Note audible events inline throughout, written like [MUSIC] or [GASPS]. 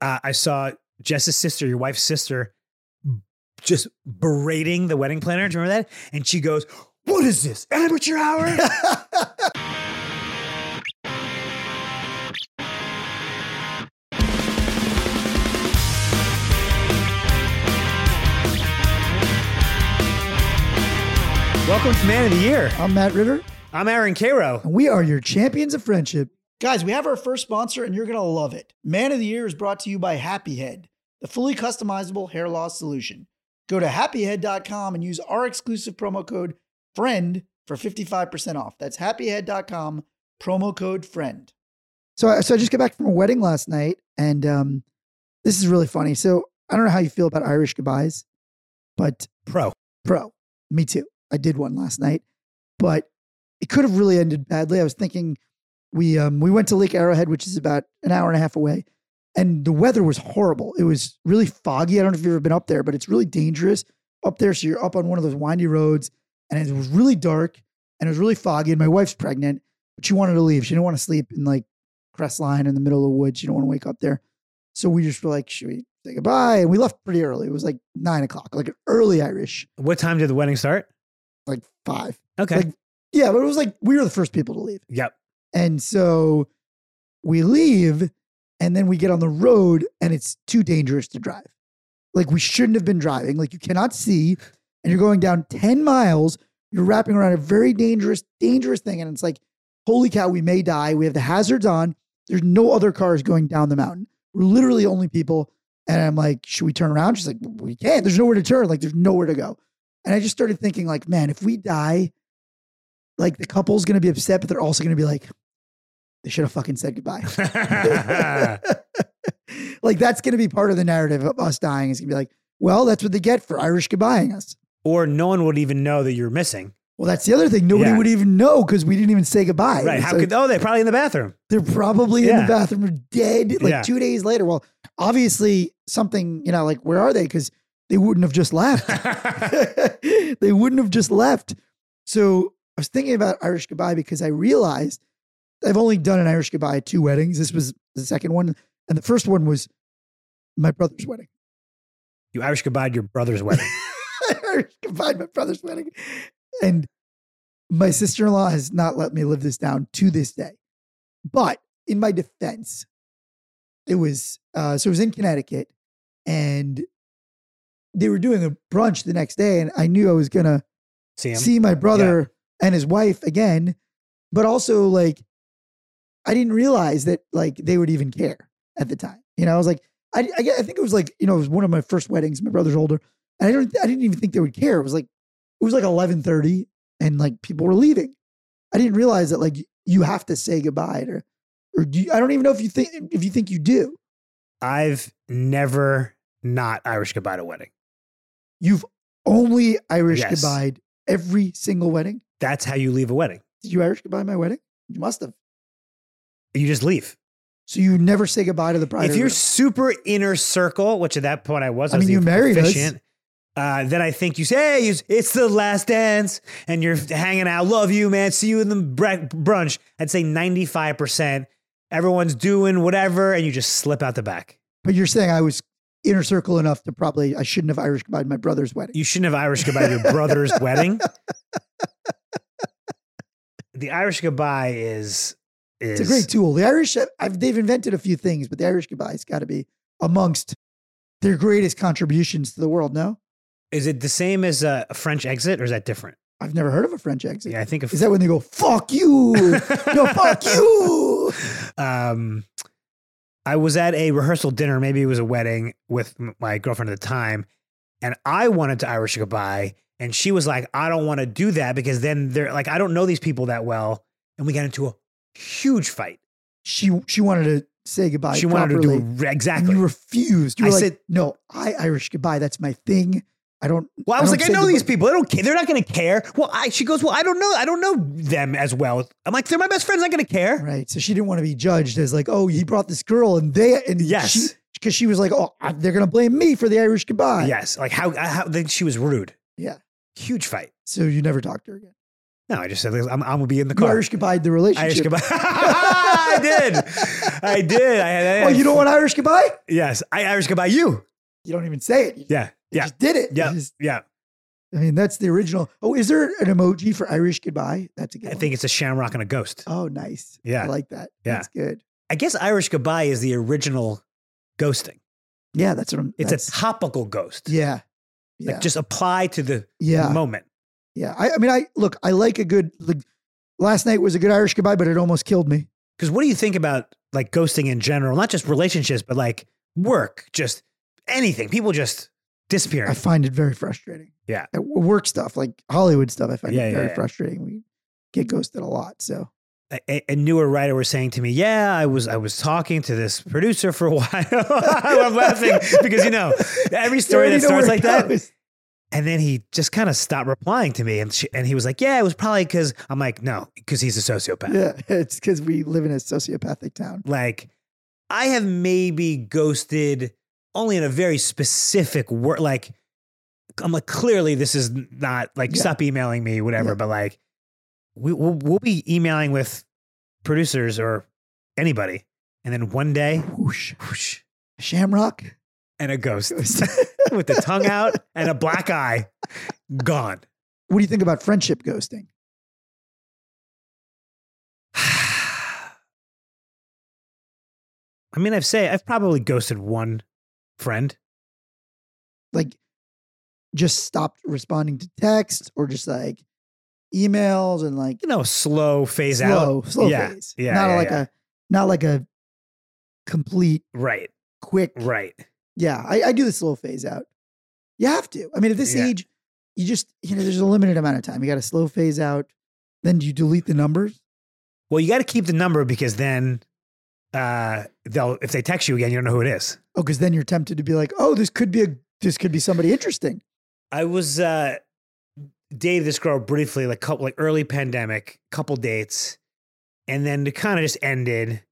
Uh, I saw Jess's sister, your wife's sister, just berating the wedding planner. Do you remember that? And she goes, What is this? Amateur hour? [LAUGHS] Welcome to Man of the Year. I'm Matt Ritter, I'm Aaron Karo. and we are your champions of friendship. Guys, we have our first sponsor, and you're going to love it. Man of the Year is brought to you by Happy Head, the fully customizable hair loss solution. Go to happyhead.com and use our exclusive promo code FRIEND for 55% off. That's happyhead.com, promo code FRIEND. So, I- so I just got back from a wedding last night, and um, this is really funny. So, I don't know how you feel about Irish goodbyes, but Pro. Pro. Me too. I did one last night, but it could have really ended badly. I was thinking we um we went to Lake Arrowhead, which is about an hour and a half away, and the weather was horrible. It was really foggy. I don't know if you've ever been up there, but it's really dangerous up there. So you're up on one of those windy roads, and it was really dark and it was really foggy. And my wife's pregnant, but she wanted to leave. She didn't want to sleep in like Crestline in the middle of the woods. She didn't want to wake up there. So we just were like, should we say goodbye? And we left pretty early. It was like nine o'clock, like an early Irish What time did the wedding start? like five. Okay. Like, yeah, but it was like we were the first people to leave. yep. And so we leave and then we get on the road and it's too dangerous to drive. Like we shouldn't have been driving. Like you cannot see and you're going down 10 miles. You're wrapping around a very dangerous, dangerous thing. And it's like, holy cow, we may die. We have the hazards on. There's no other cars going down the mountain. We're literally only people. And I'm like, should we turn around? She's like, we can't. There's nowhere to turn. Like, there's nowhere to go. And I just started thinking, like, man, if we die, like the couple's gonna be upset, but they're also gonna be like, they should have fucking said goodbye. [LAUGHS] like that's gonna be part of the narrative of us dying. Is gonna be like, well, that's what they get for Irish goodbying us. or no one would even know that you're missing. Well, that's the other thing. Nobody Yeah. would even know because we didn't even say goodbye. Right. It's How like, could, oh, they're probably in the bathroom. they're probably in the bathroom dead like Yeah. two days later. Well, obviously something, you know, like where are they? Because they wouldn't have just left. [LAUGHS] [LAUGHS] they wouldn't have just left. So I was thinking about Irish goodbye because I realized I've only done an Irish goodbye at two weddings. This was the second one, and the first one was my brother's wedding. you Irish goodbye your brother's [LAUGHS] wedding. Irish goodbye my brother's wedding, and my sister in law has not let me live this down to this day. But in my defense, it was uh, so it was in Connecticut, and they were doing a brunch the next day, and I knew I was gonna See see my brother and his wife again, but also like I didn't realize that like they would even care at the time. You know, I was like, I, I, I think it was like you know it was one of my first weddings. My brother's older, and I don't I didn't even think they would care. It was like it was like eleven thirty, and like people were leaving. I didn't realize that like you have to say goodbye to, or do you, I don't even know if you think if you think you do. I've never not Irish goodbye to a wedding. You've only Irish Yes. goodbye every single wedding. That's how you leave a wedding. Did you Irish goodbye my wedding? You must have. You just leave. So you never say goodbye to the bride. if you're super inner circle, which at that point I was, I was mean, the you married us. officiant, Uh, then I think you say, hey, it's- it's the last dance and you're hanging out. Love you, man. See you in the bre- brunch. I'd say 95%. Everyone's doing whatever and you just slip out the back. But you're saying I was inner circle enough to probably I shouldn't have Irish goodbye my brother's wedding. You shouldn't have Irish goodbye your brother's [LAUGHS] wedding. The Irish goodbye is is It's a great tool. The Irish, I've, they've invented a few things, but the Irish goodbye's got to be amongst their greatest contributions to the world. No, Is it the same as a, French exit, or is that different? I've never heard of a French exit. Yeah, I think. If, Is that when they go "fuck you"? [LAUGHS] no, fuck you. um, I was at a rehearsal dinner, maybe it was a wedding with my girlfriend at the time, and I wanted to Irish goodbye, and she was like, "I don't want to do that because then they're like, I don't know these people that well," and we got into a huge fight. She she wanted to say goodbye. she wanted to do and exactly. you refused. You I like, said- "No, I Irish goodbye. That's my thing. I don't." well, I was don't like, I know these people. They don't care. They're not going to care. Well, I, she goes, well, I don't know. I don't know them as well. I'm like, they're my best friends. Not going to care. Right. So she didn't want to be judged as like, "Oh, he brought this girl," and they and Yes. Because she, was like, "Oh, they're gonna blame me for the Irish goodbye." Yes, like how, how then she was rude. Yeah. Huge fight. So you never talked to her again. No, I just said I'm, I'm gonna be in the You car. Irish goodbye the relationship. Irish goodbye. [LAUGHS] I did. I did. I had. Oh, you don't want Irish goodbye? Yes, I Irish goodbye. You. You don't even say it. You Yeah. Yeah. just did it. Yeah. just- Yeah. I mean, that's the original. Oh, is there an emoji for Irish goodbye? That's a good I one. think it's a shamrock and a ghost. Oh, nice. Yeah. I like that. Yeah. That's good. I guess Irish goodbye is the original ghosting. Yeah, that's what I'm. It's a topical ghost. yeah. Yeah. Like just apply to the yeah. moment. Yeah. I, I mean, I look, I like a good, like, last night was a good Irish goodbye, but it almost killed me. Because what do you think about like ghosting in general? Not just relationships, but like work, just anything. People just disappearing. I find it very frustrating. Yeah. At Work stuff, like Hollywood stuff, I find Yeah, it very yeah. frustrating. We get ghosted a lot. So, a, a- newer writer was saying to me, "Yeah, I was I was talking to this producer for a [LAUGHS] while." I'm laughing because you know every story that starts like that, goes. and then he just kind of stopped replying to me, and she, and he was like, "Yeah, it was probably because I'm like, no, because he's a sociopath." Yeah. [LAUGHS] It's because we live in a sociopathic town. Like, I have maybe ghosted only in a very specific word. Like, I'm like, clearly this is not like Yeah. stop emailing me, whatever. Yeah. But like, we we'll, we'll be emailing with producers or anybody, and then one day, Whoosh. whoosh, Shamrock. and a ghost Ghost. [LAUGHS] with the tongue out and a black eye, gone. What do you think about friendship ghosting? [SIGHS] I mean, I've say I've probably ghosted one friend. Like, just stopped responding to text or just like emails and like You know, slow phase slow, out. slow yeah, phase. Yeah, not yeah, like yeah. a, not like a complete right, quick. right. Yeah, I, I do the slow phase out. You have to. I mean, at this Yeah. age, you just you know, there's a limited amount of time. You got to slow phase out. Then you delete the numbers. Well, you got to keep the number because then uh, they'll if they text you again, you don't know who it is. Oh, because then you're tempted to be like, oh, this could be a this could be somebody interesting. I was uh, dated this girl briefly, like couple like early pandemic, couple dates, and then it kind of just ended.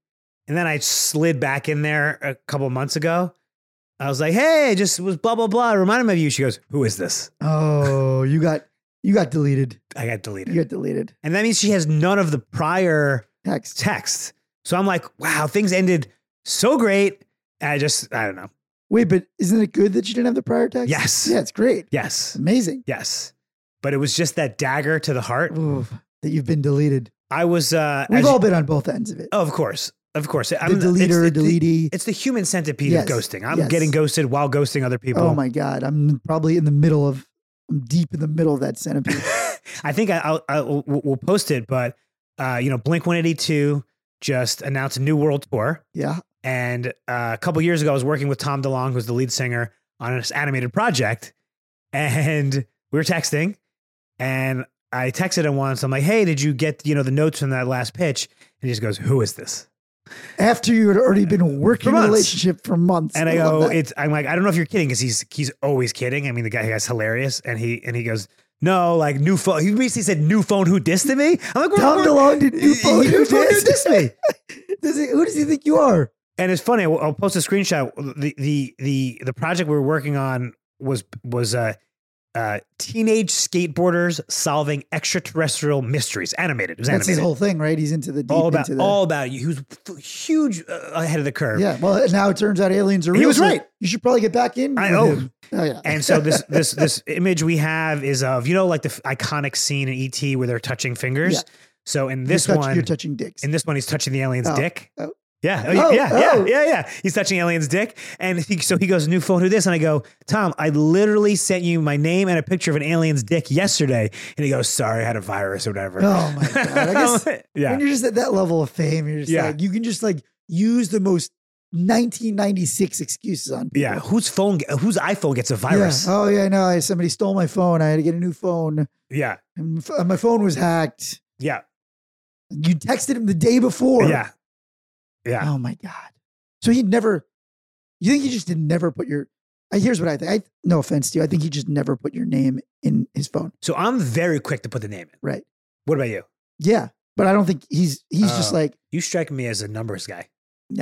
And then I slid back in there a couple months ago. I was like, "Hey, just was blah blah blah." It reminded me of you. She goes, "Who is this?" [LAUGHS] Oh, you got you got deleted. I got deleted, You got deleted. and that means she has none of the prior Text. texts. So I'm like, "Wow, things ended so great." And I just, I don't know. Wait, but isn't it good that you didn't have the prior text? Yes. Yeah, it's great. Yes, Amazing. yes, but it was just that dagger to the heart. Ooh, that you've been deleted. I was. uh We've all been on both ends of it. Oh, of course. Of course. the I'm, deleter, it's, the, deletee. it's the human centipede Yes, of ghosting. I'm yes. getting ghosted while ghosting other people. Oh my god, I'm probably in the middle of. I'm deep in the middle of that centipede. [LAUGHS] I think I, I'll, I'll we'll post it, but uh, you know, Blink 182 just announced a new world tour, yeah. and uh, a couple years ago, I was working with Tom DeLonge, who's the lead singer on this animated project, and we were texting, and I texted him once. I'm like, "Hey, did you get you know the notes from that last pitch?" And he just goes, "Who is this?" After you had already been working a relationship for months. And I love go, it's. I'm like, I don't know if you're kidding because he's he's always kidding. I mean, the guy guy's hilarious, and he and he goes, no, like new phone. He basically said new phone. Who dissed to me? I'm like, we're- Tom DeLonge did new phone. New who phone. Who dissed? dissed me? [LAUGHS] Does he, who does he think you are? And it's funny. I'll, I'll post a screenshot. The the the the project we were working on was was uh, uh, teenage skateboarders solving extraterrestrial mysteries. Animated. It was That's his whole thing, right? He's into the deep all about into the, all about you. He was f- huge uh, ahead of the curve. Yeah. Well, now it turns out aliens are He real. was so right. You should probably get back in. I know. him. Oh yeah. And so this [LAUGHS] this this image we have is of you know like the iconic scene in ET where they're touching fingers. Yeah. So in You're this touch- one, you're touching dicks. in this one, he's touching the alien's Oh. dick. Oh. Yeah, oh, Oh, yeah, oh. yeah, yeah, yeah. He's touching alien's dick, and he, so he goes, "New phone, who this?" And I go, "Tom, I literally sent you my name and a picture of an alien's dick yesterday." And he goes, "Sorry, I had a virus or whatever." Oh my god! I [LAUGHS] guess yeah, when you're just at that level of fame, you're just Yeah. like you can just like use the most 1996 excuses on people. yeah. Whose phone? Whose iPhone gets a virus? Yeah. Oh yeah, no, I, somebody stole my phone. I had to get a new phone. Yeah, And my phone was hacked. yeah, You texted him the day before. yeah, yeah. Oh my god. So he never. You think he just did never put your? I, here's what I think. I no offense to you. I think he just never put your name in his phone. So I'm very quick to put the name in. Right. What about you? Yeah, but I don't think he's he's just Oh. like You strike me as a numbers guy.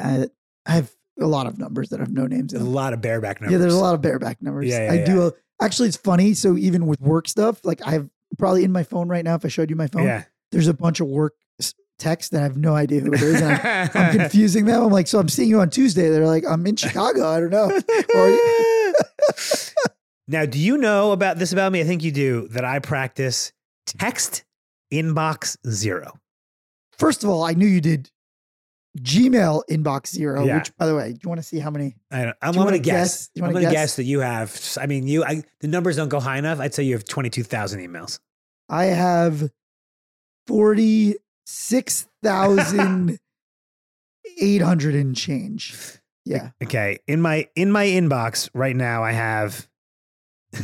I, I have a lot of numbers that have no names in There's a lot of bareback numbers. Yeah, there's a lot of bareback numbers. Yeah, yeah, I do. A, actually, it's funny. So even with work stuff, like I have probably in my phone right now. If I showed you my phone, Yeah. there's a bunch of work texts that I have no idea who it is. I'm, [LAUGHS] I'm confusing them. I'm like, so I'm seeing you on Tuesday. They're like, I'm in Chicago. I don't know. [LAUGHS] [LAUGHS] Now, do you know about this about me? I think you do. That I practice text inbox zero. first of all, I knew you did Gmail inbox zero. Yeah. Which, by the way, do you want to see how many? I don't, I'm, Do going to guess. guess? You I'm going to guess? guess that you have. I mean, you. I, the numbers don't go high enough. I'd say you have twenty two thousand emails. I have forty six thousand eight hundred and change. [LAUGHS] Yeah. Okay, in my in my inbox right now, I have. [LAUGHS]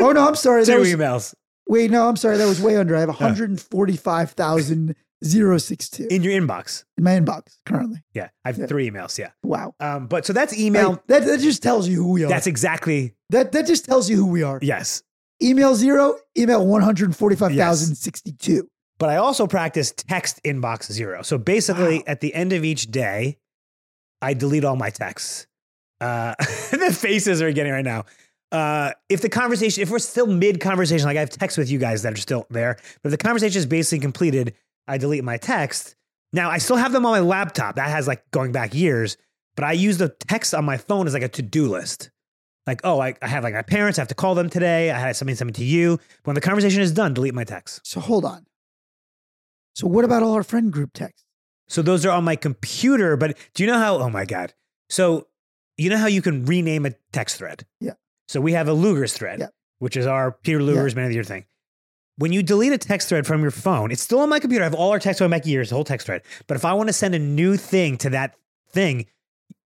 Oh no, I'm sorry. two That was, emails wait, no, I'm sorry. That was way under. I have 145,062 in your inbox. in my inbox currently. Yeah, I have Yeah. three emails. Yeah, Wow. um, but so that's email. That, that just tells you who we are. that's exactly that that just tells you who we are. yes. Email zero, email 145,062. But I also practice text inbox zero. So basically, Wow. at the end of each day, I delete all my texts. Uh, [LAUGHS] the faces are getting right now. Uh, if the conversation, if we're still mid conversation, like I have texts with you guys that are still there, but if the conversation is basically completed, I delete my text. Now I still have them on my laptop. That has like going back years, but I use the text on my phone as like a to do list. Like, oh, I, I have like my parents, I have to call them today. I had something, something to you. When the conversation is done, delete my text. So hold on. So what about all our friend group texts? So those are on my computer, but do you know how? Oh my God. So you know how you can rename a text thread? Yeah. So we have a Luger's thread, Yeah. which is our Peter Luger's Man of the Year thing. When you delete a text thread from your phone, it's still on my computer. I have all our text going back years, the whole text thread. But if I want to send a new thing to that thing,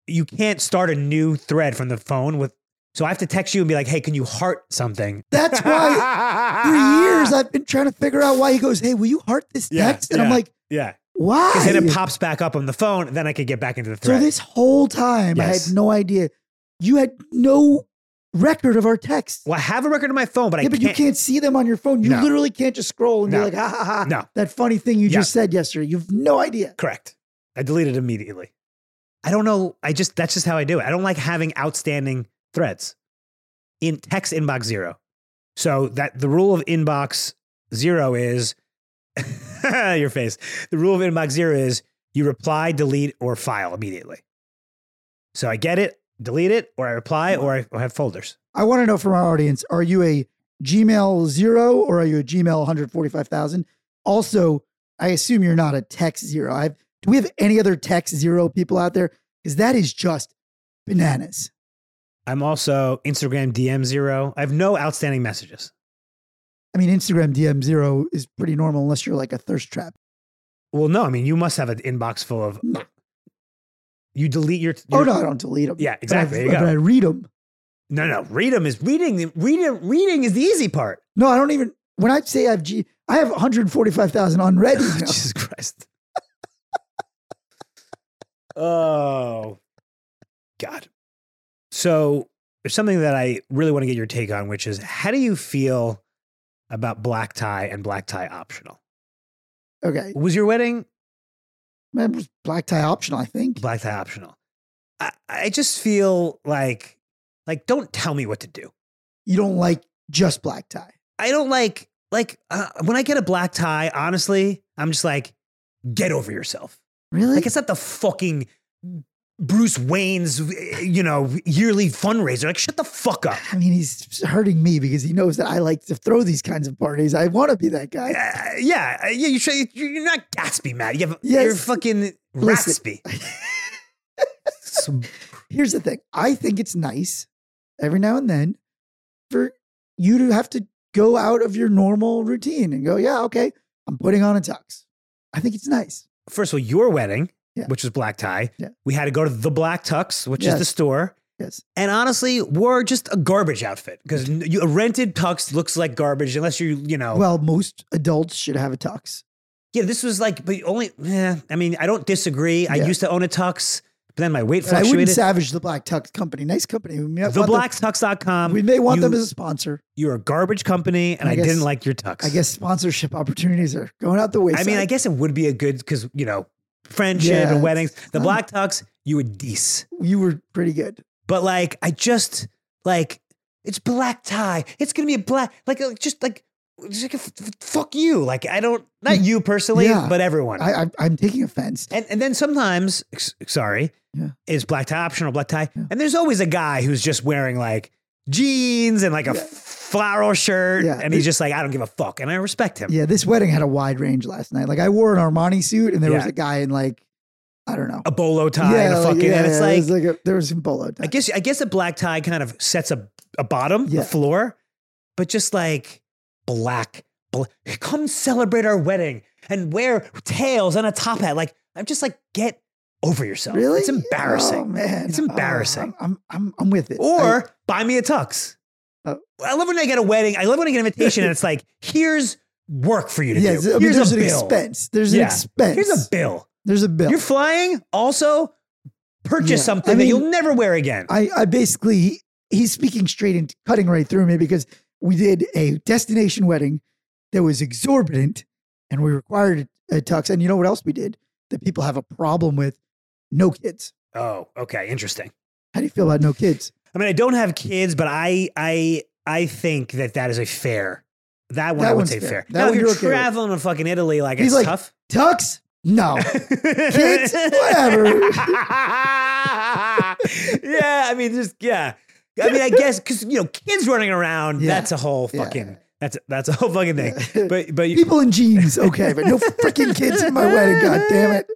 you can't start a new thread from the phone with. So I have to text you and be like, "Hey, can you heart something?" That's why for years I've been trying to figure out why he goes, Hey, will you heart this Yeah, text? And I'm yeah. like, Yeah, why? because then it pops back up on the phone. And then I could get back into the thread. so thread. this whole time I Yes. had no idea. You had no record of our texts. well, I have a record on my phone, but I yeah, but can't. you can't see them on your phone. You No. literally can't just scroll and No. be like, ha ha ha. No. That funny thing you Yeah. just said yesterday. You have no idea. Correct. I deleted immediately. I don't know. I just that's just how I do it. I don't like having outstanding threads in text inbox zero. So that the rule of inbox zero is [LAUGHS] your face. The rule of inbox zero is you reply, delete, or file immediately. So I get it, delete it, or I reply, or I, or I have folders. I want to know from our audience are you a Gmail zero or are you a Gmail 145,000? Also, I assume you're not a text zero. I've, do we have any other text zero people out there? Because that is just bananas. I'm also Instagram DM zero. I have no outstanding messages. I mean, Instagram DM zero is pretty normal unless you're like a thirst trap. Well, no, I mean you must have an inbox full of. No. You delete your. Oh, no, I don't delete them. Yeah, exactly. But I, but I read them. No, no. Read them is reading. Reading, reading is the easy part. No, I don't even, when I say I have G, I have 145,000 unread [LAUGHS] oh, emails. Jesus Christ. [LAUGHS] oh, God. So there's something that I really want to get your take on, which is how do you feel about black tie and black tie optional? Okay. Was your wedding was black tie optional, I think. black tie optional? I, I just feel like, like, don't tell me what to do. You don't like just black tie. I don't like like uh, when I get a black tie. Honestly, I'm just like, get over yourself. Really? Like it's not the fucking Bruce Wayne's, you know, yearly fundraiser. Like, shut the fuck up. I mean, he's hurting me because he knows that I like to throw these kinds of parties. I want to be that guy. Uh, yeah, uh, yeah. You should, you're not Gatsby, Matt. You have, Yes. You're fucking. Ratsby. [LAUGHS] So- Here's the thing I think it's nice every now and then for you to have to go out of your normal routine and go, yeah, okay, I'm putting on a tux. I think it's nice. First of all, your wedding, Yeah. which was black tie. Yeah. We had to go to the Black Tux, which is the store. Yes. And honestly, wore just a garbage outfit because a rented tux looks like garbage unless you, you know. Well, most adults should have a tux. yeah, this was like, but only. Eh, I mean, I don't disagree. I used to own a tux, but then my weight And I wouldn't savage the Black Tux company. Nice company. We may want them- TheBlackTux.com. we may want you, them as a sponsor. You're a garbage company, and I I, guess- didn't like your tux. I guess sponsorship opportunities are going out the wayside. I mean, I guess it would be a good because you know friendship Yeah, and weddings. The black tux, you were dece. you were pretty good. But like, I just like it's black tie. It's gonna be a black like just like. Just like, f- fuck you. Like I don't, not you personally, Yeah. but everyone. I, I, I'm taking offense. and and then sometimes, sorry, Yeah. is black tie optional black tie. Yeah. And there's always a guy who's just wearing like jeans and like a Yeah. floral shirt, Yeah. and he's just like, I don't give a fuck, and I respect him. Yeah, this wedding had a wide range last night. Like I wore an Armani suit, and there was a guy in like, I don't know, A bolo tie, and a fucking, and it's yeah, like, it was like a, there was some polo tie. I guess I guess a black tie kind of sets a a bottom, Yeah. a floor, but just like black, bla- come celebrate our wedding and wear tails and a top hat. Like I'm just like get over yourself. really, It's embarrassing. Oh, man, It's Oh, embarrassing. I'm, I'm, I'm, I'm with it. Or buy me a tux. Oh. I love when I get a wedding. I love when I get an invitation and it's like, here's work for you to yes, do. I mean, Here's there's a an bill. expense. There's Yeah. an expense. Here's a bill. There's a bill. You're flying. Also, purchase Yeah. something I that mean, you'll never wear again. I, I basically he's speaking straight and cutting right through me because we did a destination wedding that was exorbitant and we required a tux. And you know what else we did that people have a problem with? No kids. oh, okay, interesting. How do you feel about no kids? I mean, I don't have kids, but I I I think that that is a fair. That one That I would say fair. fair. That now, if you're you're okay with. traveling to fucking Italy, like He's it's like, tough. Tux? No. [LAUGHS] Kids, whatever. [LAUGHS] yeah, I mean, just yeah. I mean, I guess because you know, kids running around. Yeah. That's a whole Yeah. fucking. That's that's a whole fucking thing. [LAUGHS] But but you, People in jeans, okay, but no freaking kids in my wedding. God damn it!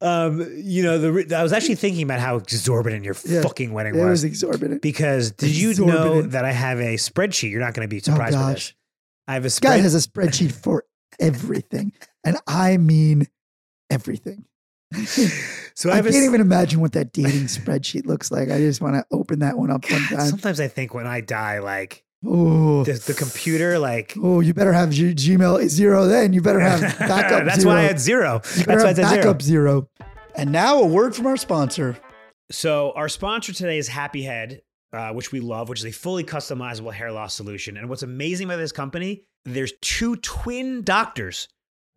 Um, you know, the I was actually thinking about how exorbitant your Yeah. fucking wedding It was. was exorbitant. because did you know that I have a spreadsheet? You're not going to be Oh surprised this. gosh, I have a guy has a spreadsheet for everything, and I mean everything. [LAUGHS] so I I can't s- even imagine what that dating spreadsheet looks like. I just want to open that one up one time. Sometimes I think when I die, like Oh, the, the computer, like oh, you better have G- Gmail zero. Then you better have [LAUGHS] backup. That's zero. why I had zero. You That's why I have said zero. backup zero. And now a word from our sponsor. So our sponsor today is Happy Head, uh, which we love, which is a fully customizable hair loss solution. And what's amazing about this company, there's two twin doctors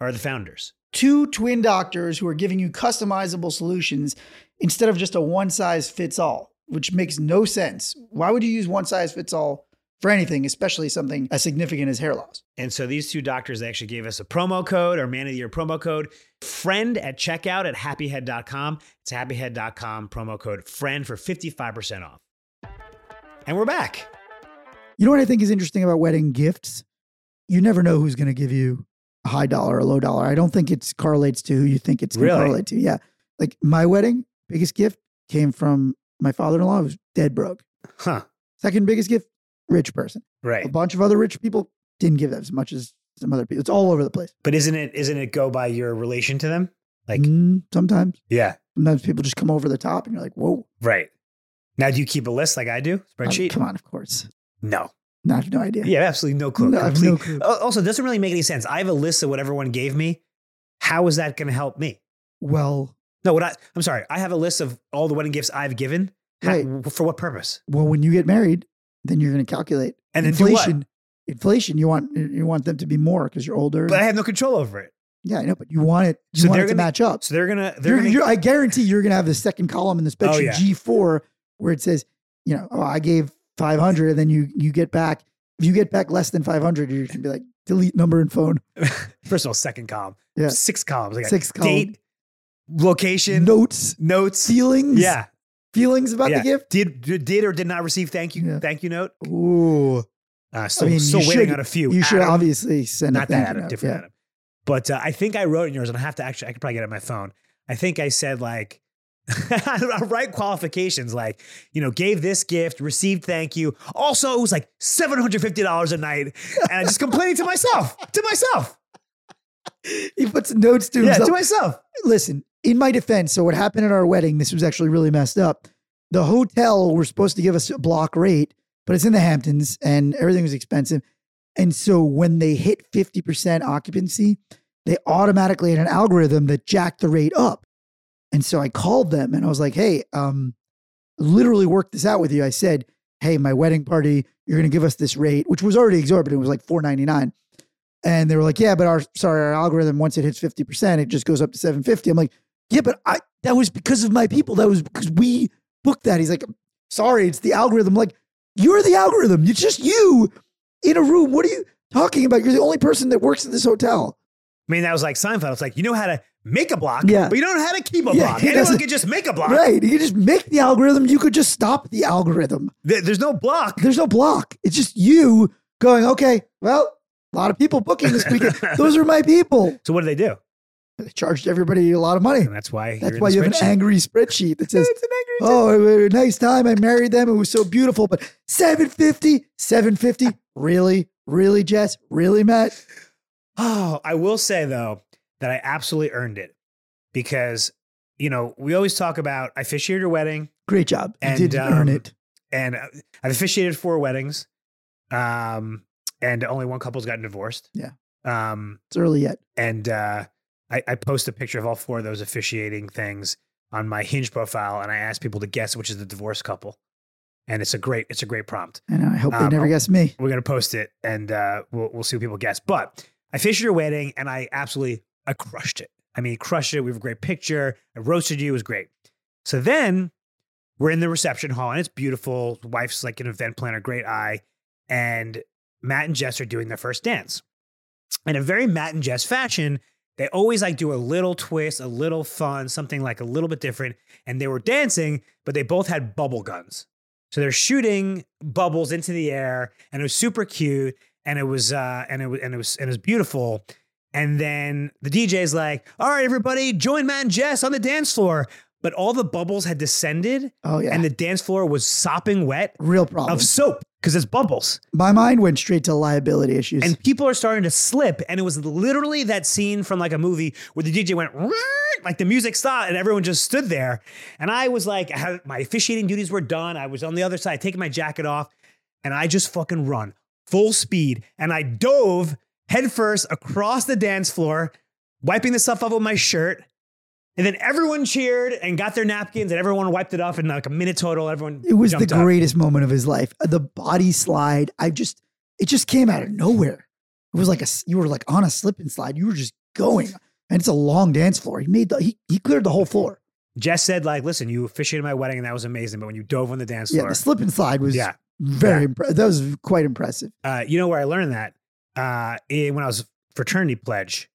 are the founders. Two twin doctors who are giving you customizable solutions instead of just a one size fits all, which makes no sense. Why would you use one size fits all for anything, especially something as significant as hair loss? And so these two doctors, actually gave us a promo code, our man of the year promo code, friend at checkout at happyhead.com. It's happyhead.com, promo code friend for 55% off. And we're back. You know what I think is interesting about wedding gifts? You never know who's going to give you a high dollar or a low dollar. I don't think it correlates to who you think it's going to Really? correlate to. Yeah. Like my wedding, biggest gift came from my father in law, who was dead broke. Huh. Second biggest gift, rich person. Right. A bunch of other rich people didn't give as much as some other people. It's all over the place. But isn't it isn't it go by your relation to them? Like Mm, sometimes, yeah. sometimes people just come over the top and you're like, whoa. Right. Now do you keep a list like I do? Oh, Spreadsheet? come on, of course. No. No, I have no idea. Yeah, absolutely no clue. No, I have no clue. Also, it doesn't really make any sense. I have a list of what everyone gave me. How is that going to help me? Well, No, what I, I'm sorry. I have a list of all the wedding gifts I've given. How- Right. For what purpose? well, when you get married, then you're going to calculate And then do what? inflation. Inflation, you want you want them to be more because you're older. But I have no control over it. yeah, I know, but you want it. You So want it to gonna- match up. So they're gonna they're You're, gonna you're, I guarantee you're going to have the second column in the oh, spreadsheet Oh, yeah. G4 where it says, you know, oh, I gave 500, and then you you get back. If you get back less than 500, you can be like delete number and phone. [LAUGHS] first of all second column. Yeah. Six columns. I got Six column. date, location, notes, notes. feelings. Yeah. Feelings about yeah. the gift. Did, did or did not receive thank you Yeah. thank you note. Ooh, Uh, still I mean, still waiting should- on a few. you should obviously send a not that Adam, note. different Yeah. Adam. But uh, I think I wrote in yours, and I have to actually I could probably get it on my phone. I think I said like. [LAUGHS] I write qualifications like, you know, gave this gift, received thank you. Also, it was like $750 a night. And I just complaining to myself, to myself. He puts notes to Yeah, himself. to myself. Listen, in my defense, so what happened at our wedding, this was actually really messed up. The hotel were supposed to give us a block rate, but it's in the Hamptons and everything was expensive. And so when they hit 50% occupancy, they automatically had an algorithm that jacked the rate up. And so I called them and I was like, hey, um, literally worked this out with you. I said, hey, my wedding party, you're going to give us this rate, which was already exorbitant. It was like 499 And they were like, yeah, but our, sorry, our algorithm, once it hits 50%, it just goes up to 750. I'm like, yeah, but I, that was because of my people. That was because we booked that. He's like, sorry, it's the algorithm. like, you're the algorithm. It's just you in a room. What are you talking about? You're the only person that works at this hotel. I mean, that was like Seinfeld. It's like, you know how to make a block, Yeah. but you don't know how to keep a Yeah, block. Anyone can just make a block. Right. You just make the algorithm. You could just stop the algorithm. There- There's no block. There's no block. It's just you going, okay, well, a lot of people booking this weekend. [LAUGHS] Those are my people. So what do they do? They charged everybody a lot of money. And that's why That's why you have an angry spreadsheet that [LAUGHS] says, It's an angry oh, it was a nice time. I married them. It was so beautiful. But 750, 750. Really? Really, Jess? Really, Matt? [SIGHS] Oh, I will say though that I absolutely earned it because you know we always talk about I officiated your wedding Great job. You And, did earn um, it. and uh, I've officiated four weddings, um, and only one couple's gotten divorced. Yeah. Um, It's early yet. and uh, I, I post a picture of all four of those officiating things on my Hinge profile, and I ask people to guess which is the divorce couple, and it's a great it's a great prompt. And I hope they Um, never guess me. We're gonna post it, and uh, we'll we'll see what people guess. But I officiated your wedding, and I absolutely I crushed it. I mean, crushed it. We have a great picture. I roasted you. It was great. So then we're in the reception hall, and it's beautiful. Wife's like an event planner, great eye, and Matt and Jess are doing their first dance. In a very Matt and Jess fashion, they always like do a little twist, a little fun, something like a little bit different. And they were dancing, but they both had bubble guns. So they're shooting bubbles into the air, and it was super cute, and it was uh, and it was and it was and it was beautiful. And then the DJ's like, "All right, everybody, join Matt and Jess on the dance floor." But all the bubbles had descended, Oh, yeah. and the dance floor was sopping wet Real problem. of soap because it's bubbles. My mind went straight to liability issues. And people are starting to slip. And it was literally that scene from like a movie where the DJ went, like the music stopped and everyone just stood there. And I was like, I had, my officiating duties were done. I was on the other side, taking my jacket off, and I just fucking run full speed. And I dove headfirst across the dance floor, wiping the stuff off with my shirt. And then everyone cheered and got their napkins, and everyone wiped it off in like a minute total. Everyone it was the up. greatest moment of his life. The body slide, I just, it just came out of nowhere. It was like a you were like on a slip and slide. You were just going. And it's a long dance floor. He made the, he, he cleared the whole floor. Jess said, like, listen, you officiated my wedding and that was amazing. But when you dove on the dance Yeah, floor, the slip and slide was yeah, very, impre- that was quite impressive. uh, you know where I learned that? Uh, in, when I was fraternity pledge.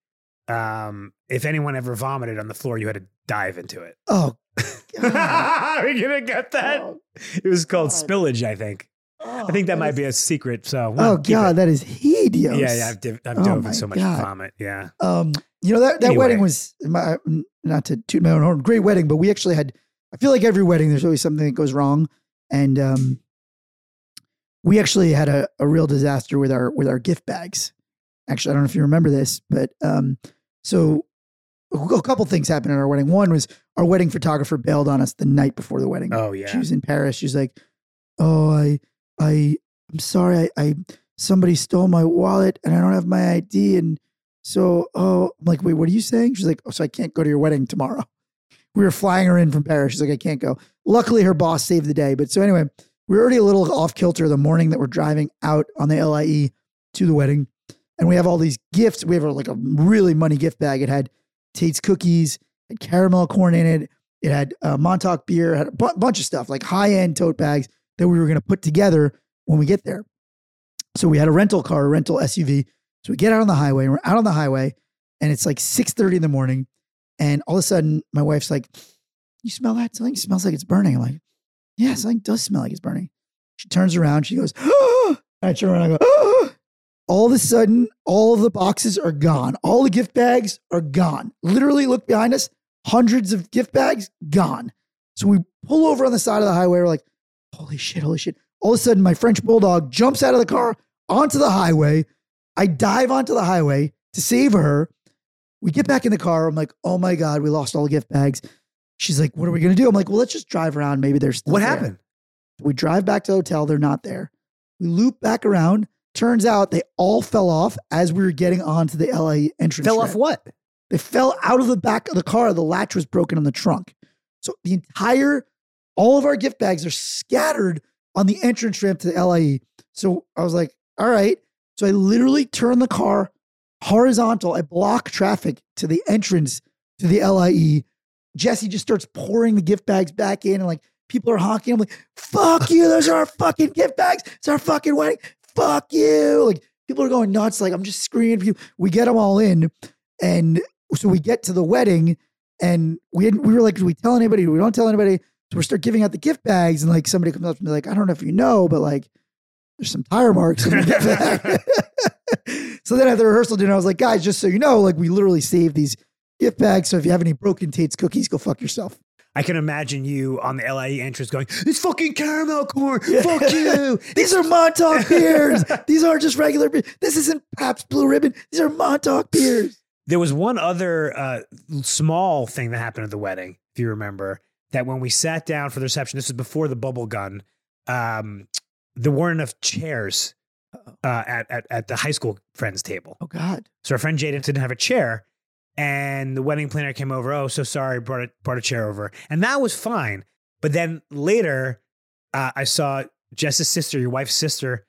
Um, if anyone ever vomited on the floor, you had to dive into it. Oh. [LAUGHS] Are you gonna get that? Oh, It was called God. spillage, I think. I think that, might be a secret. So, Oh, well, God, it. that is hideous. yeah, yeah. I've, div- I've Oh, dove in so much God. vomit. Yeah. Um, you know that that Anyway. wedding was my, not to toot my own horn, great wedding, but we actually had. I feel like every wedding there's always something that goes wrong, and um, we actually had a, a real disaster with our with our gift bags. Actually, I don't know if you remember this, but um, so a couple things happened at our wedding. One was our wedding photographer bailed on us the night before the wedding. Oh yeah, She was in Paris. She's like, "Oh, I, I, I'm sorry. I, I, somebody stole my wallet and I don't have my ID. And so, oh, I'm like, wait, what are you saying? She's like, oh, so I can't go to your wedding tomorrow. We were flying her in from Paris. She's like, I can't go. Luckily, her boss saved the day. But so anyway, we were already a little off kilter the morning that we're driving out on the LIE to the wedding, and we have all these gifts. We have like a really money gift bag. It had Tate's cookies, had caramel corn in it. It had uh, Montauk beer, had a bunch of stuff, like high end tote bags that we were going to put together when we get there. So we had a rental car, a rental SUV. So we get out on the highway. We're out on the highway, and it's like six thirty in the morning, And all of a sudden, my wife's like, You smell that? Something smells like it's burning. I'm like, Yeah, something does smell like it's burning. She turns around, she goes, oh! [GASPS] I turn around, I go, oh! All of a sudden, all of the boxes are gone. All the gift bags are gone. Literally look behind us, hundreds of gift bags gone. So we pull over on the side of the highway. We're like, holy shit, holy shit. All of a sudden, my French bulldog jumps out of the car onto the highway. I dive onto the highway to save her. We get back in the car. I'm like, oh my God, we lost all the gift bags. She's like, what are we going to do? I'm like, well, let's just drive around. Maybe there's What happened? We drive back to the hotel. They're not there. We loop back around. Turns out they all fell off as we were getting onto the LIE entrance. Fell ramp. off what? They fell out of the back of the car. The latch was broken on the trunk. So the entire, all of our gift bags are scattered on the entrance ramp to the LIE. So I was like, all right. So I literally turn the car horizontal. I block traffic to the entrance to the LIE. Jesse just starts pouring the gift bags back in and like people are honking. I'm like, fuck you. Those are our fucking gift bags. It's our fucking wedding. Fuck you. Like people are going nuts. Like I'm just screaming for you. We get them all in. And so we get to the wedding and we had, we were like, do we tell anybody? Do we don't tell anybody? So we start giving out the gift bags and like somebody comes up to me like, I don't know if you know, but like there's some tire marks in the gift [LAUGHS] bag. [LAUGHS] so then at the rehearsal dinner, I was like, guys, just so you know, like we literally saved these gift bags. So if you have any broken Tate's cookies, go fuck yourself. I can imagine you on the LIE entrance going, "It's fucking caramel corn. Yeah. Fuck you." [LAUGHS] These are Montauk [LAUGHS] beers. These aren't just regular beers. This isn't Pabst Blue Ribbon. These are Montauk beers. There was one other uh, small thing that happened at the wedding, if you remember, that when we sat down for the reception, this was before the bubble gun, um, there weren't enough chairs uh, at, at, at the high school friends table. Oh God. So our friend Jaden didn't have a chair, and the wedding planner came over. Oh, so sorry, brought a, brought a chair over, and that was fine. But then later, uh, I saw Jess's sister, your wife's sister,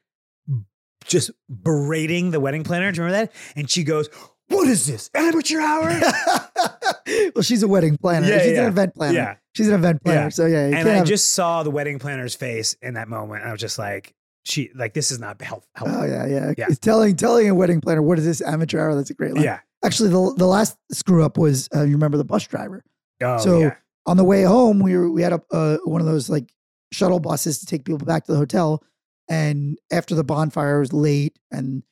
just berating the wedding planner. Do you remember that? And she goes, "What is this amateur hour?" [LAUGHS] well, she's a wedding planner. Yeah, she's yeah. an event planner. Yeah. She's an event planner. Yeah. So yeah, and I have- just saw the wedding planner's face in that moment. I was just like, "She like this is not help, helpful." Oh yeah, yeah. Yeah. It's telling telling a wedding planner what is this amateur hour? That's a great line. yeah. Actually, the the last screw up was uh, you remember the bus driver. Oh, so yeah. on the way home, we were we had a uh, one of those like shuttle buses to take people back to the hotel. And after the bonfire was late and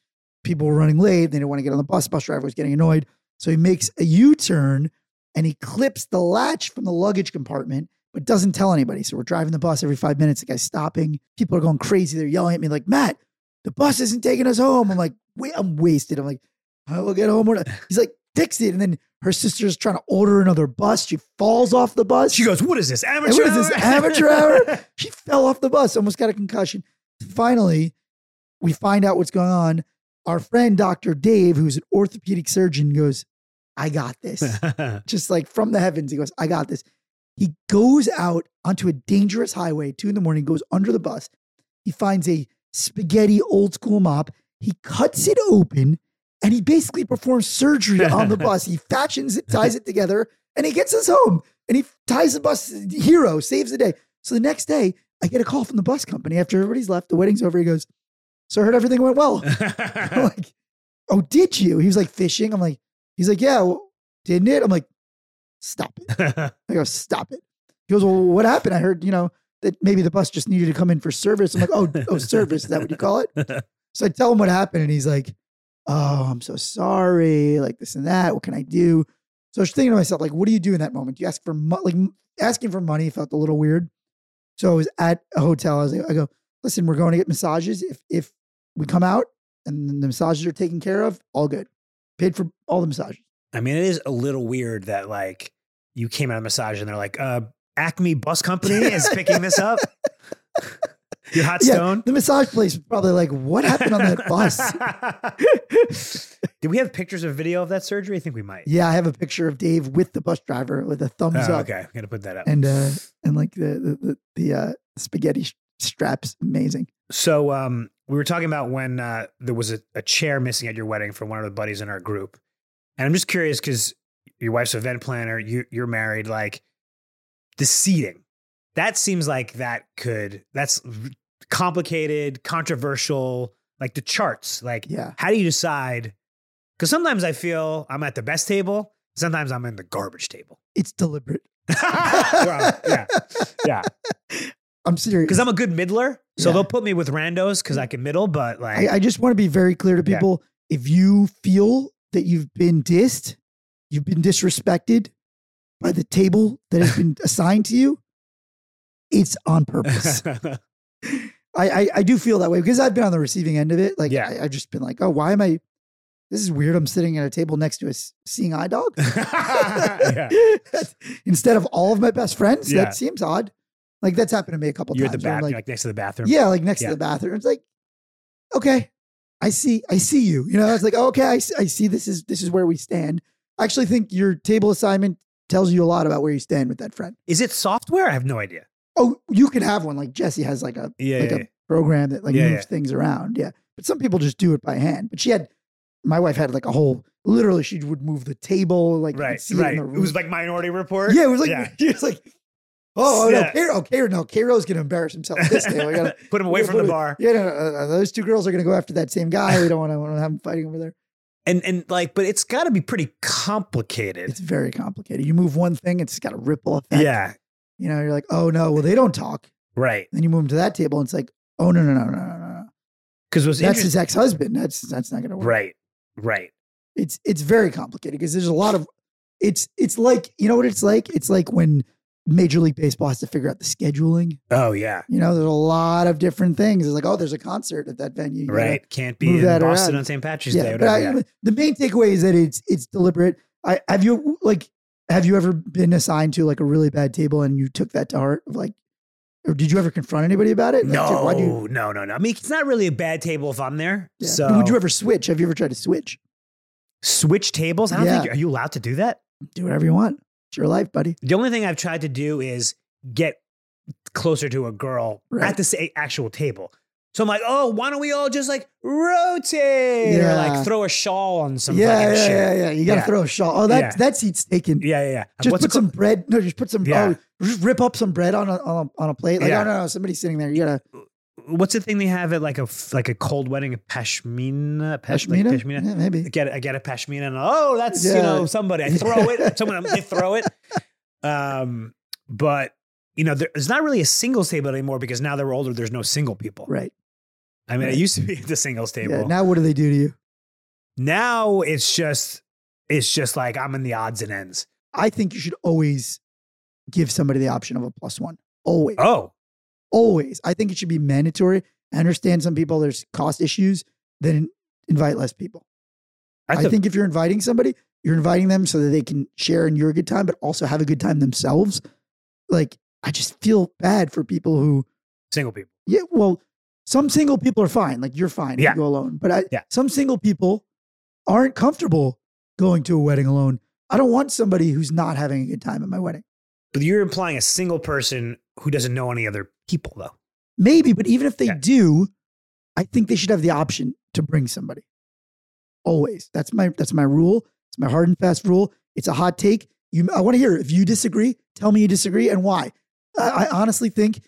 people were running late, they didn't want to get on the bus. Bus driver was getting annoyed, so he makes a U turn and he clips the latch from the luggage compartment, but doesn't tell anybody. So we're driving the bus every five minutes. The guy's stopping. People are going crazy. They're yelling at me like, "Matt, the bus isn't taking us home." I'm like, "Wait, I'm wasted." I'm like, "I will get home." or-" He's like, Dixie. and then her sister's trying to order another bus. She falls off the bus. She goes, "What is this amateur? what is this, amateur [LAUGHS] hour? she fell off the bus, almost got a concussion. Finally, we find out what's going on. Our friend, Dr. Dave, who's an orthopedic surgeon, goes, I got this. [LAUGHS] Just like from the heavens, he goes, I got this. He goes out onto a dangerous highway, two in the morning, goes under the bus. He finds a spaghetti old school mop. He cuts it open and he basically performs surgery on the [LAUGHS] bus. He fashions it, ties it together, and he gets us home. And he ties the bus, hero, saves the day. So the next day, I get a call from the bus company after everybody's left. The wedding's over. He goes, So I heard everything went well. [LAUGHS] I'm like, Oh, did you? He was like fishing. I'm like, He's like, Yeah, well, didn't it? I'm like, Stop it. [LAUGHS] I go, Stop it. He goes, Well, what happened? I heard, you know, that maybe the bus just needed to come in for service. I'm like, Oh, oh, service. Is that what you call it? So I tell him what happened, and he's like, "Oh, I'm so sorry. Like this and that. What can I do?" So I was thinking to myself, like, what do you do in that moment? Do you ask for mo- like asking for money felt a little weird. So I was at a hotel. I was like, I go, listen, we're going to get massages. If if we come out and the massages are taken care of, all good. Paid for all the massages. I mean, it is a little weird that like you came out of massage and they're like, uh, Acme Bus Company is picking this up. [LAUGHS] Your hot Yeah, stone. the massage place was probably like, what happened on that bus? [LAUGHS] Did we have pictures or video of that surgery? I think we might. yeah, I have a picture of Dave with the bus driver with a thumbs Oh, up. okay, I'm gonna put that up. and uh and like the the the, uh spaghetti straps amazing So um, we were talking about when uh, there was a, a chair missing at your wedding from one of the buddies in our group, and I'm just curious because your wife's event planner, you you're married, like the seating. That seems like that could that's complicated, controversial. Like the charts, like yeah how do you decide? Because sometimes I feel I'm at the best table, Sometimes I'm in the garbage table. It's deliberate. [LAUGHS] [LAUGHS] Well, yeah, yeah. I'm serious. Because I'm a good middler, so Yeah. they'll put me with randos because I can middle. But like, I, I just want to be very clear to Yeah. people. If you feel that you've been dissed, you've been disrespected by the table that has been [LAUGHS] assigned to you, it's on purpose. [LAUGHS] I, I I do feel that way because I've been on the receiving end of it. Like Yeah. I, I've just been like, oh, why am I? This is weird. I'm sitting at a table next to a seeing eye dog. [LAUGHS] [LAUGHS] Instead of all of my best friends, Yeah. that seems odd. Like that's happened to me a couple You're at times. the bath, like, like, next to the bathroom. yeah, like next Yeah. to the bathroom. It's like, okay, I see, I see you. You know, it's like, oh, okay, I, see- I see. This is this is where we stand. I actually think your table assignment tells you a lot about where you stand with that friend. Is it software? I have no idea. Oh, you can have one like Jesse has like a Yeah, like yeah, a program that like Yeah, moves yeah. things around. Yeah, but some people just do it by hand. But she had, my wife had like a whole. Literally, she would move the table like right, right. It, It, was like Minority Report. yeah, it was like Yeah. [LAUGHS] it was like. Oh, oh Yeah. no, Karo, Karo, no, Karo's gonna embarrass himself this day. We gotta, [LAUGHS] Put him away Yeah, from the bar. Yeah, no, no, uh, those two girls are going to go after that same guy. We don't want to have them fighting over there. And and like, but it's got to be pretty complicated. It's very complicated. You move one thing, it's got a ripple effect. yeah, You know, you're like, oh no, well, they don't talk. right. Then you move them to that table and it's like, oh no, no, no, no, no, no, no. Because That's interesting, his ex husband. That's that's not going to work. right, right. It's it's very complicated because there's a lot of it's it's like you know what it's like. It's like when Major League Baseball has to figure out the scheduling. Oh yeah, You know, there's a lot of different things. It's like, oh, there's a concert at that venue. You right. Can't be in Boston around. on St. Patrick's yeah, Day. Whatever. I, yeah. the main takeaway is that it's it's deliberate. I have you like have you ever been assigned to like a really bad table and you took that to heart? Of like, or did you ever confront anybody about it? Like, No, you- no, no, no. I mean, it's not really a bad table if I'm there. yeah. So But would you ever switch? Have you ever tried to switch? switch tables? I don't Yeah. think. Are you allowed to do that? Do whatever you want. It's your life, buddy. The only thing I've tried to do is get closer to a girl Right. at the actual table. So I'm like, oh, why don't we all just like rotate or Yeah. like throw a shawl on some yeah, yeah, shit? yeah, yeah. You got to Yeah. throw a shawl. Oh, that Yeah. that seat's taken. Yeah, yeah, yeah. Just What's put some bread. No, just put some. Yeah. Oh, just rip up some bread on a on a, on a plate. Like, Yeah. oh no, no, somebody's sitting there. You gotta What's the thing they have at like a like a cold wedding? A pashmina, Pash- like pashmina. pashmina? Yeah, maybe. Get it, I get a pashmina, and oh, that's you know somebody. I throw it. Someone they throw it. [LAUGHS] Um, but you know, there- there's not really a singles table anymore because now that we're older, there's no single people. Right. I mean, it used to be at [LAUGHS] the singles table. Yeah. Now what do they do to you? Now it's just it's just like I'm in the odds and ends. I think you should always give somebody the option of a plus one. Always. Oh, Always. I think it should be mandatory. I understand some people there's cost issues, then invite less people. I, I think if you're inviting somebody, you're inviting them so that they can share in your good time, but also have a good time themselves. Like, I just feel bad for people who, single people. yeah, well, some single people are fine. Like, you're fine if Yeah. you go alone. But I, Yeah. some single people aren't comfortable going to a wedding alone. I don't want somebody who's not having a good time at my wedding. But you're implying a single person who doesn't know any other people, though. Maybe, but even if they Yeah. do, I think they should have the option to bring somebody. Always. That's my that's my rule. It's my hard and fast rule. It's a hot take. You, I want to hear if you disagree. Tell me you disagree and why. I, I honestly think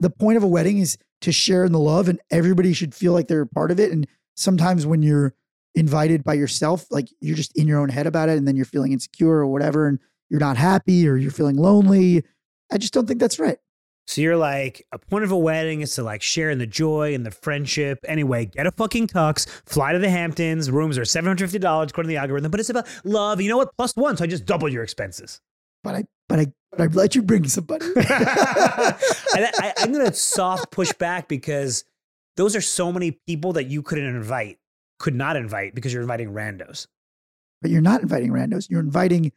the point of a wedding is to share in the love, and everybody should feel like they're a part of it. And sometimes when you're invited by yourself, like you're just in your own head about it, and then you're feeling insecure or whatever, and you're not happy or you're feeling lonely. I just don't think that's right. So you're like, a point of a wedding is to like share in the joy and the friendship. Anyway, get a fucking tux, fly to the Hamptons. Rooms are $750 according to the algorithm, but it's about love. You know what? Plus one. So I just double your expenses. But I, but I, but I'd let you bring somebody. [LAUGHS] and I, I'm going to soft push back because those are so many people that you couldn't invite, could not invite because you're inviting randos. but you're not inviting randos. You're inviting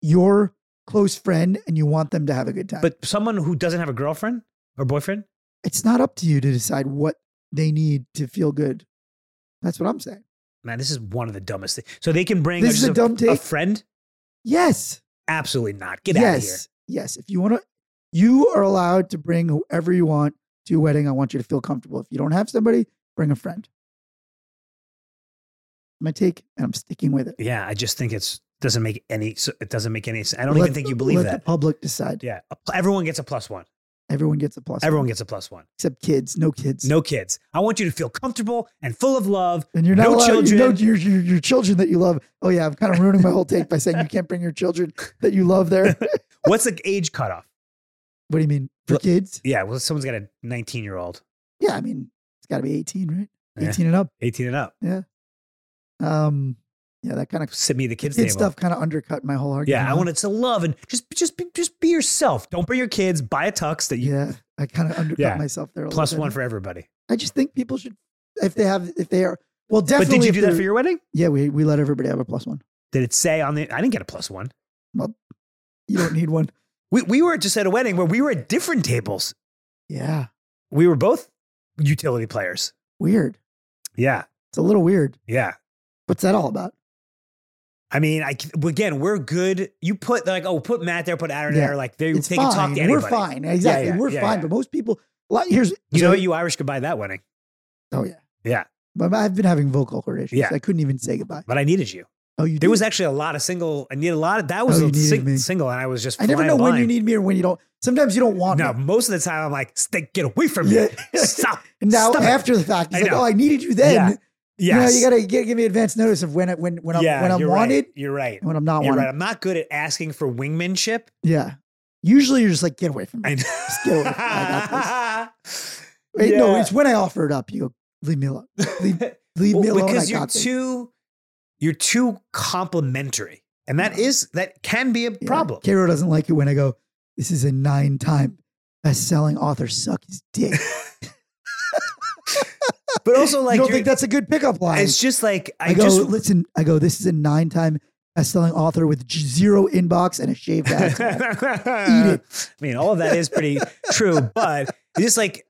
your close friend and you want them to have a good time. But someone who doesn't have a girlfriend or boyfriend, it's not up to you to decide what they need to feel good. That's what I'm saying. man, this is one of the dumbest things. So they can bring This is a dumb a take. friend? Yes. Absolutely not. Get out of here. yes. Yes. If you want to, you are allowed to bring whoever you want to your wedding. I want you to feel comfortable. If you don't have somebody, bring a friend. My take, and I'm sticking with it. Yeah, I just think it's doesn't make any. so- It doesn't make any. sense. I don't Let- even think you believe let that. the public decide. yeah, everyone gets a plus one. Everyone gets a plus. Everyone one. gets a plus one. except kids. No kids. No kids. I want you to feel comfortable and full of love. And you're not no allowed, children. You know, your, your, your children that you love. Oh yeah, I'm kind of ruining my whole take by saying you can't bring your children that you love there. [LAUGHS] What's the age cutoff? What do you mean for kids? Yeah, well, someone's got a 19 year old, Yeah, I mean it's got to be 18, right? Yeah. 18 and up. 18 and up. Yeah. Um, yeah, that kind of Sit me the kids' kid table. stuff kind of undercut my whole argument. Yeah, I wanted to love and just just be, just be yourself. Don't bring your kids. Buy a tux that you Yeah, I kind of undercut Yeah. myself there. A plus one for everybody. I just think people should, if they have, if they are, well, But definitely. did you do that for your wedding? Yeah, we we let everybody have a plus one. Did it say on the? I didn't get a plus one. Well, you don't need one. We we were just at a wedding where we were at different tables. Yeah, We were both utility players. weird. Yeah, It's a little weird. yeah. What's that all about? I mean, I again, we're good. You put like, oh, put Matt there, put Aaron Yeah. there. Like they, It's they can talk to anybody. We're fine. Exactly. yeah, We're yeah, fine. yeah. But most people, a lot, here's You know? You Irish goodbye that wedding, Oh yeah, Yeah. But I've been having vocal cord issues. Yeah. I couldn't even say goodbye. but I needed you. Oh, you. There did? was actually a lot of single. I needed a lot of that was Oh, a sing- single, and I was just. I never know when you need me or when you don't. Sometimes you don't want No, me. most of the time I'm like, stay, get away from me. Stop. [LAUGHS] And now Stop it. after the fact, I he's like, know. "Oh, I needed you then." Yeah. You know, Yes. you gotta give me advance notice of when it, when when I'm yeah, when I'm you're wanted Right. You're right. when I'm not You're wanted. right. I'm not good at asking for wingmanship. Yeah. Usually you're just like, get away from me. I Just get away from me. I got [LAUGHS] Wait, No, it's when I offer it up. You go, leave me alone. Leave, [LAUGHS] leave me alone. because I you're too you're too complimentary and that Yeah. is that can be a Yeah. problem Karo doesn't like it when I go, this is a nine time best selling author. Suck his dick. [LAUGHS] but also like you don't think that's a good pickup line? it's just like i, I, go, just listen, I go, this is a nine time best selling author with zero inbox and a shaved ass. [LAUGHS] eat it. i mean all of that is pretty true but it's just like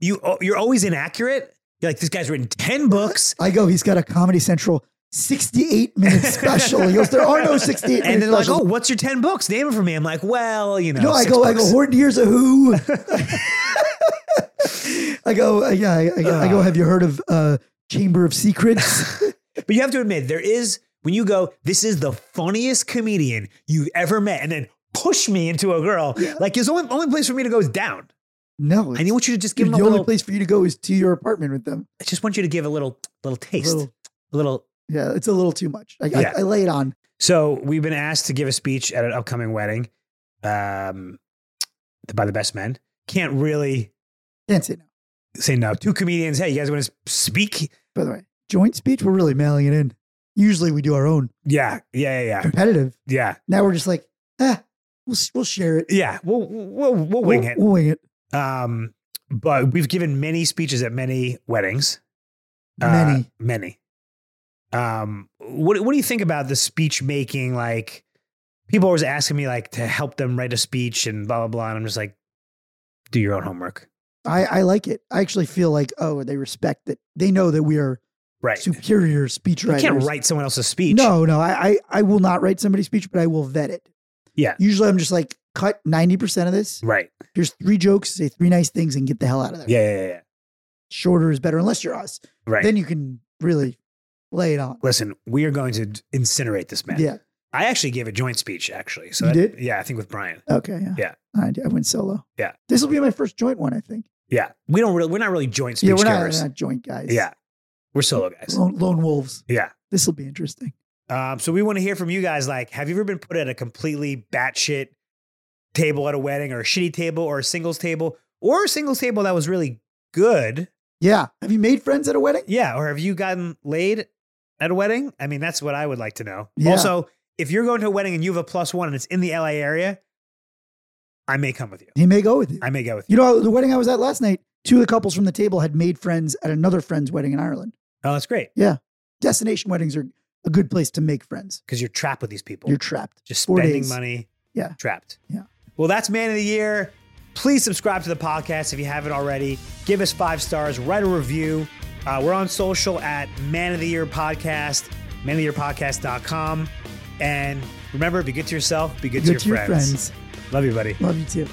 you oh, you're always inaccurate you're like this guy's written 10 books I go, he's got a Comedy Central 68 minute [LAUGHS] special. He goes, there are no 68 and then like oh what's your 10 books name it for me i'm like well you know no, I go, I go, Horton Hears a Who. [LAUGHS] I go, uh, yeah, I, I, go- I go, have you heard of uh, Chamber of Secrets? [LAUGHS] But you have to admit, there is when you go, this is the funniest comedian you've ever met, and then push me into a girl. Yeah. Like there's only only place for me to go is down. no. I want you to just give the them a only little. place for you to go is to your apartment with them. I just want you to give a little little taste, Little- a little. Yeah, it's a little too much. I, Yeah. I, I lay it on. So we've been asked to give a speech at an upcoming wedding, um, by the best men. Can't really Can't say no. say no. Two comedians. Hey, you guys want to speak? By the way, joint speech, we're really mailing it in. Usually we do our own Yeah, yeah, yeah, yeah, competitive. yeah. Now we're just like, ah, we'll, we'll share it. Yeah, we'll we'll we'll wing we'll, it. We'll wing it. Um, but we've given many speeches at many weddings. Uh, Many. Um, what what do you think about the speech making? Like, people always asking me like to help them write a speech and blah blah blah, and I'm just like, do your own homework. I, I like it. I actually feel like, oh, they respect that. They know that we are Right. superior speech you can't write someone else's speech. No, no, I, I, I will not write somebody's speech, but I will vet it. Yeah. Usually I'm just like, cut 90% of this. Right. Here's three jokes, say three nice things, and get the hell out of there. Yeah. Yeah. Yeah. Shorter is better, unless you're us. Right. Then you can really lay it on. Listen, we are going to incinerate this man. Yeah. I actually gave a joint speech, actually. So You that- did? Yeah, I think with Brian. Okay. Yeah. Yeah. I, I went solo. Yeah. This will be my first joint one, I think. Yeah, we don't really. We're not really joint speech yeah, we're not, we're not joint guys. Yeah, we're solo guys. Lone, lone wolves. Yeah. This will be interesting. Um, so we want to hear from you guys. Like, have you ever been put at a completely batshit table at a wedding, or a shitty table, or a singles table, or a singles table that was really good? Yeah. Have you made friends at a wedding? Yeah. Or have you gotten laid at a wedding? I mean, that's what I would like to know. Yeah. Also, if you're going to a wedding and you have a plus one and it's in the LA area, I may come with you. He may go with you. I may go with you. You know, the wedding I was at last night, two of the couples from the table had made friends at another friend's wedding in Ireland. Oh, that's great Yeah. Destination weddings are a good place to make friends. because you're trapped with these people. You're trapped. just four spending days. money. Yeah. Trapped. Yeah. Well, that's Man of the Year. Please subscribe to the podcast if you haven't already. Give us five stars. Write a review. Uh, we're on social at Man of the Year Podcast, manoftheyearpodcast.com. And remember, be good to yourself, be good, Good to your, friends. friends. Love you, buddy. Love you too.